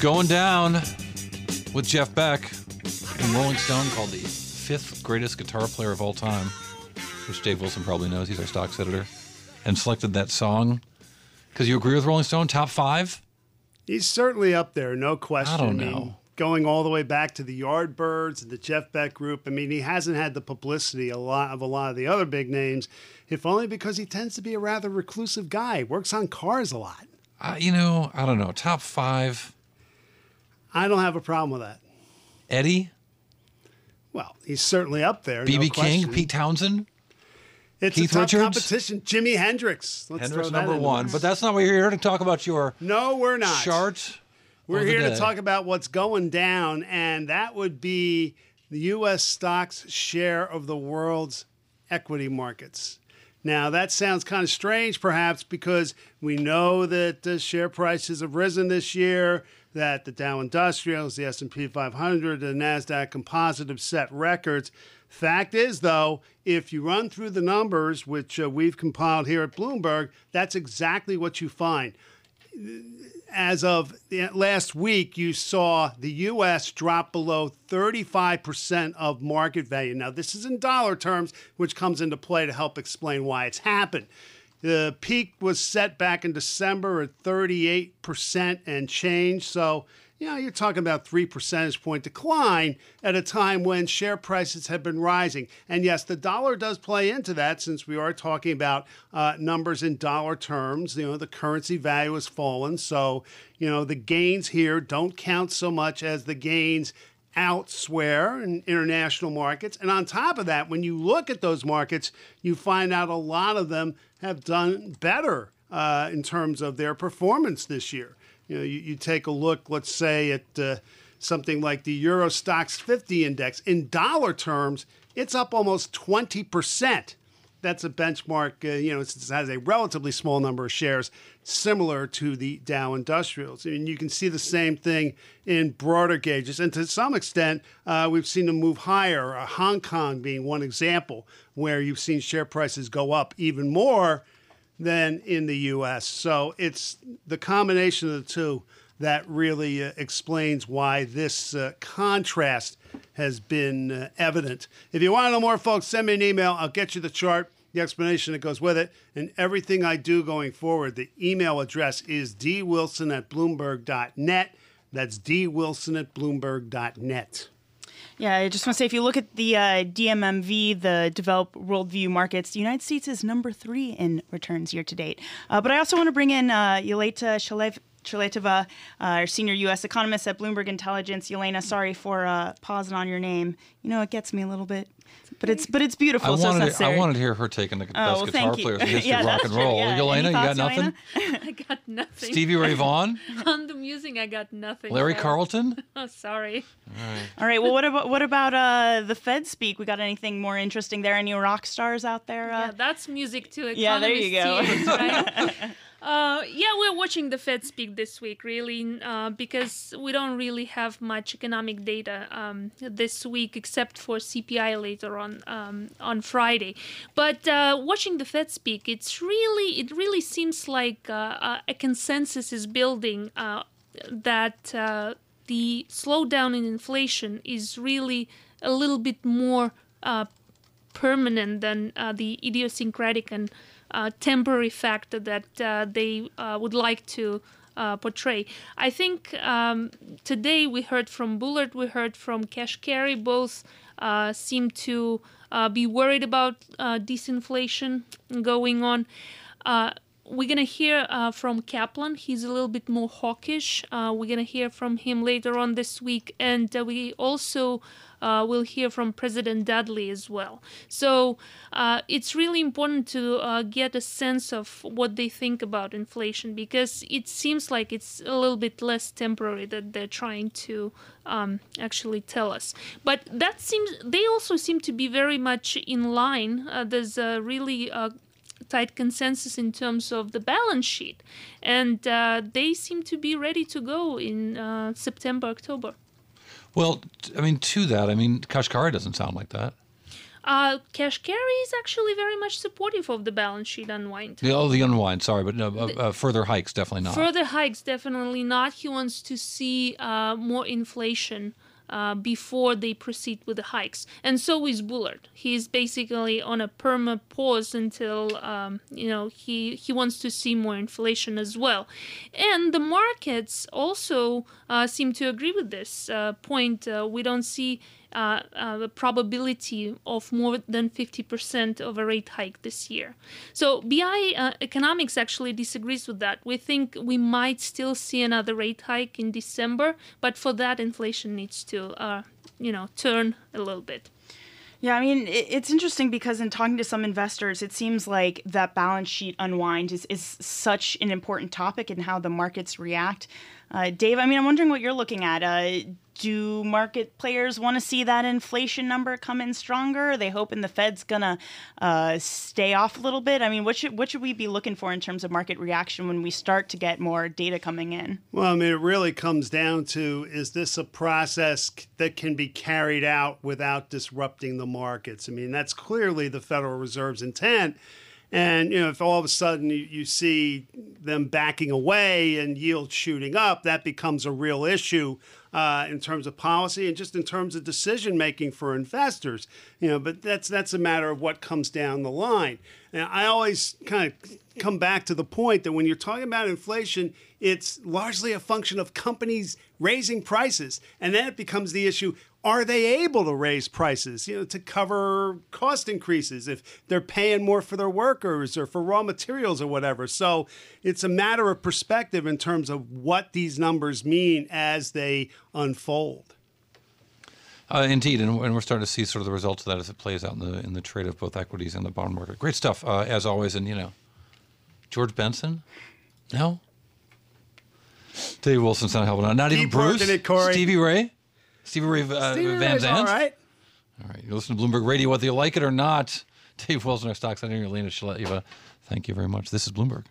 Going down with Jeff Beck and Rolling Stone called the fifth greatest guitar player of all time, which Dave Wilson probably knows. He's our stocks editor, and selected that song because you agree with Rolling Stone top five. He's certainly up there, no question. I don't mean, know. going all the way back to the Yardbirds and the Jeff Beck group. I mean, he hasn't had the publicity a lot of a lot of the other big names, if only because he tends to be a rather reclusive guy. Works on cars a lot. Uh, you know, I don't know. Top five. I don't have a problem with that. Eddie, Well, he's certainly up there. no BB King. Pete Townshend, It's Keith a tough Richards? competition. Jimi Hendrix. Let's Hendrix number in one. there. But that's not what you're here to talk about. Your no, we're not. Charts. We're here to talk about what's going down, and that would be the U.S. stocks share of the world's equity markets. Now, that sounds kind of strange, perhaps, because we know that the share prices have risen this year, that the Dow Industrials, the S&P 500, the Nasdaq Composite have set records. Fact is, though, if you run through the numbers, which uh, we've compiled here at Bloomberg, that's exactly what you find as of last week, you saw the U.S. drop below 35% of market value. Now, this is in dollar terms, which comes into play to help explain why it's happened. The peak was set back in December at 38% and change. So, you know, you're talking about three percentage point decline at a time when share prices have been rising. And yes, the dollar does play into that since we are talking about uh, numbers in dollar terms. You know, the currency value has fallen. So, you know, the gains here don't count so much as the gains elsewhere in international markets. And on top of that, when you look at those markets, you find out a lot of them have done better uh, in terms of their performance this year. You know, you, you take a look, let's say, at uh, something like the Euro Stoxx 50 index. In dollar terms, it's up almost 20%. That's a benchmark, uh, you know, since it has a relatively small number of shares, similar to the Dow Industrials. I mean, you can see the same thing in broader gauges. And to some extent, uh, we've seen them move higher, uh, Hong Kong being one example, where you've seen share prices go up even more than in the U.S. So it's the combination of the two that really uh, explains why this uh, contrast has been uh, evident. If you want to know more, folks, send me an email. I'll get you the chart, the explanation that goes with it, and everything I do going forward. The email address is dwilson at bloomberg.net. That's dwilson at bloomberg.net. Yeah, I just want to say if you look at the uh, DMMV, the developed worldview markets, the United States is number three in returns year to date. Uh, but I also want to bring in uh, Shalev. Shulyatyeva, uh, our senior U.S. economist at Bloomberg Intelligence. Yelena, sorry for uh, pausing on your name. You know, it gets me a little bit, but it's but it's beautiful. I so wanted, to. I wanted to hear her taking the Oh, best well, guitar thank you. players in the history Yeah, of rock that's and true, roll. yeah. Yelena, Any you got nothing? Yelena? I got nothing. Stevie Ray Vaughan, On the music, I got nothing. Larry so- Carlton. Oh, sorry. All right. All right. Well, what about what about uh, the Fed speak? We got anything more interesting there? Any rock stars out there? Uh, Yeah, that's music to economists' Yeah, there you go. ears, right? Uh, yeah, we're watching the Fed speak this week, really, uh, because we don't really have much economic data um, this week, except for CPI later on um, on Friday. But uh, watching the Fed speak, it's really it really seems like uh, uh, a consensus is building that the slowdown in inflation is really a little bit more permanent than the idiosyncratic and uh, temporary factor that uh, they uh, would like to uh, portray. I think um, today we heard from Bullard, we heard from Kashkari, both uh, seem to be worried about disinflation going on. We're to hear uh, from Kaplan. He's a little bit more hawkish. Uh, we're to hear from him later on this week. And uh, we also uh, will hear from President Dudley as well. So uh, it's really important to uh, get a sense of what they think about inflation because it seems like it's a little bit less temporary that they're trying to um, actually tell us. But that seems, they also seem to be very much in line. There's a really tight consensus in terms of the balance sheet, and uh, they seem to be ready to go in uh, September, October. Well, I mean, to that, I mean, Kashkari doesn't sound like that. Uh, Kashkari is actually very much supportive of the balance sheet unwind. Oh, the unwind. Sorry, but no, uh, uh, further hikes definitely not. Further hikes, definitely not. He wants to see uh, more inflation uh, before they proceed with the hikes. And so is Bullard. He's basically on a perma pause until um, you know he he wants to see more inflation as well. And the markets also uh, seem to agree with this uh, point. Uh, we don't see uh, uh, the probability of more than 50% of a rate hike this year. So BI uh, Economics actually disagrees with that. We think we might still see another rate hike in December, but for that, inflation needs to, uh, you know, turn a little bit. Yeah, I mean, it's interesting because in talking to some investors, it seems like that balance sheet unwind is, is such an important topic in how the markets react. Uh, Dave, I mean, I'm wondering what you're looking at. Uh, do market players want to see that inflation number come in stronger? Are they hoping the Fed's gonna uh, stay off a little bit? I mean, what should what should we be looking for in terms of market reaction when we start to get more data coming in? Well, I mean, it really comes down to is this a process that can be carried out without disrupting the markets? I mean, that's clearly the Federal Reserve's intent. And you know, if all of a sudden you, you see them backing away and yields shooting up, that becomes a real issue uh, in terms of policy and just in terms of decision making for investors. You know, but that's that's a matter of what comes down the line. And I always kind of come back to the point that when you're talking about inflation, it's largely a function of companies raising prices, and then it becomes the issue: are they able to raise prices, you know, to cover cost increases if they're paying more for their workers or for raw materials or whatever? So it's a matter of perspective in terms of what these numbers mean as they unfold. Uh, indeed, and, and, we're starting to see sort of the results of that as it plays out in the in the trade of both equities and the bond market. Great stuff, uh, as always. And you know, George Benson, no, Dave Wilson's not helping out. Not Deep even Bruce, it, Stevie Ray. Stevie Ray uh, Stevie Van Zandt. All right. All right. You listen to Bloomberg Radio, whether you like it or not. Dave Wilson, our stocks editor, Yelena Shulyatyeva. Thank you very much. This is Bloomberg.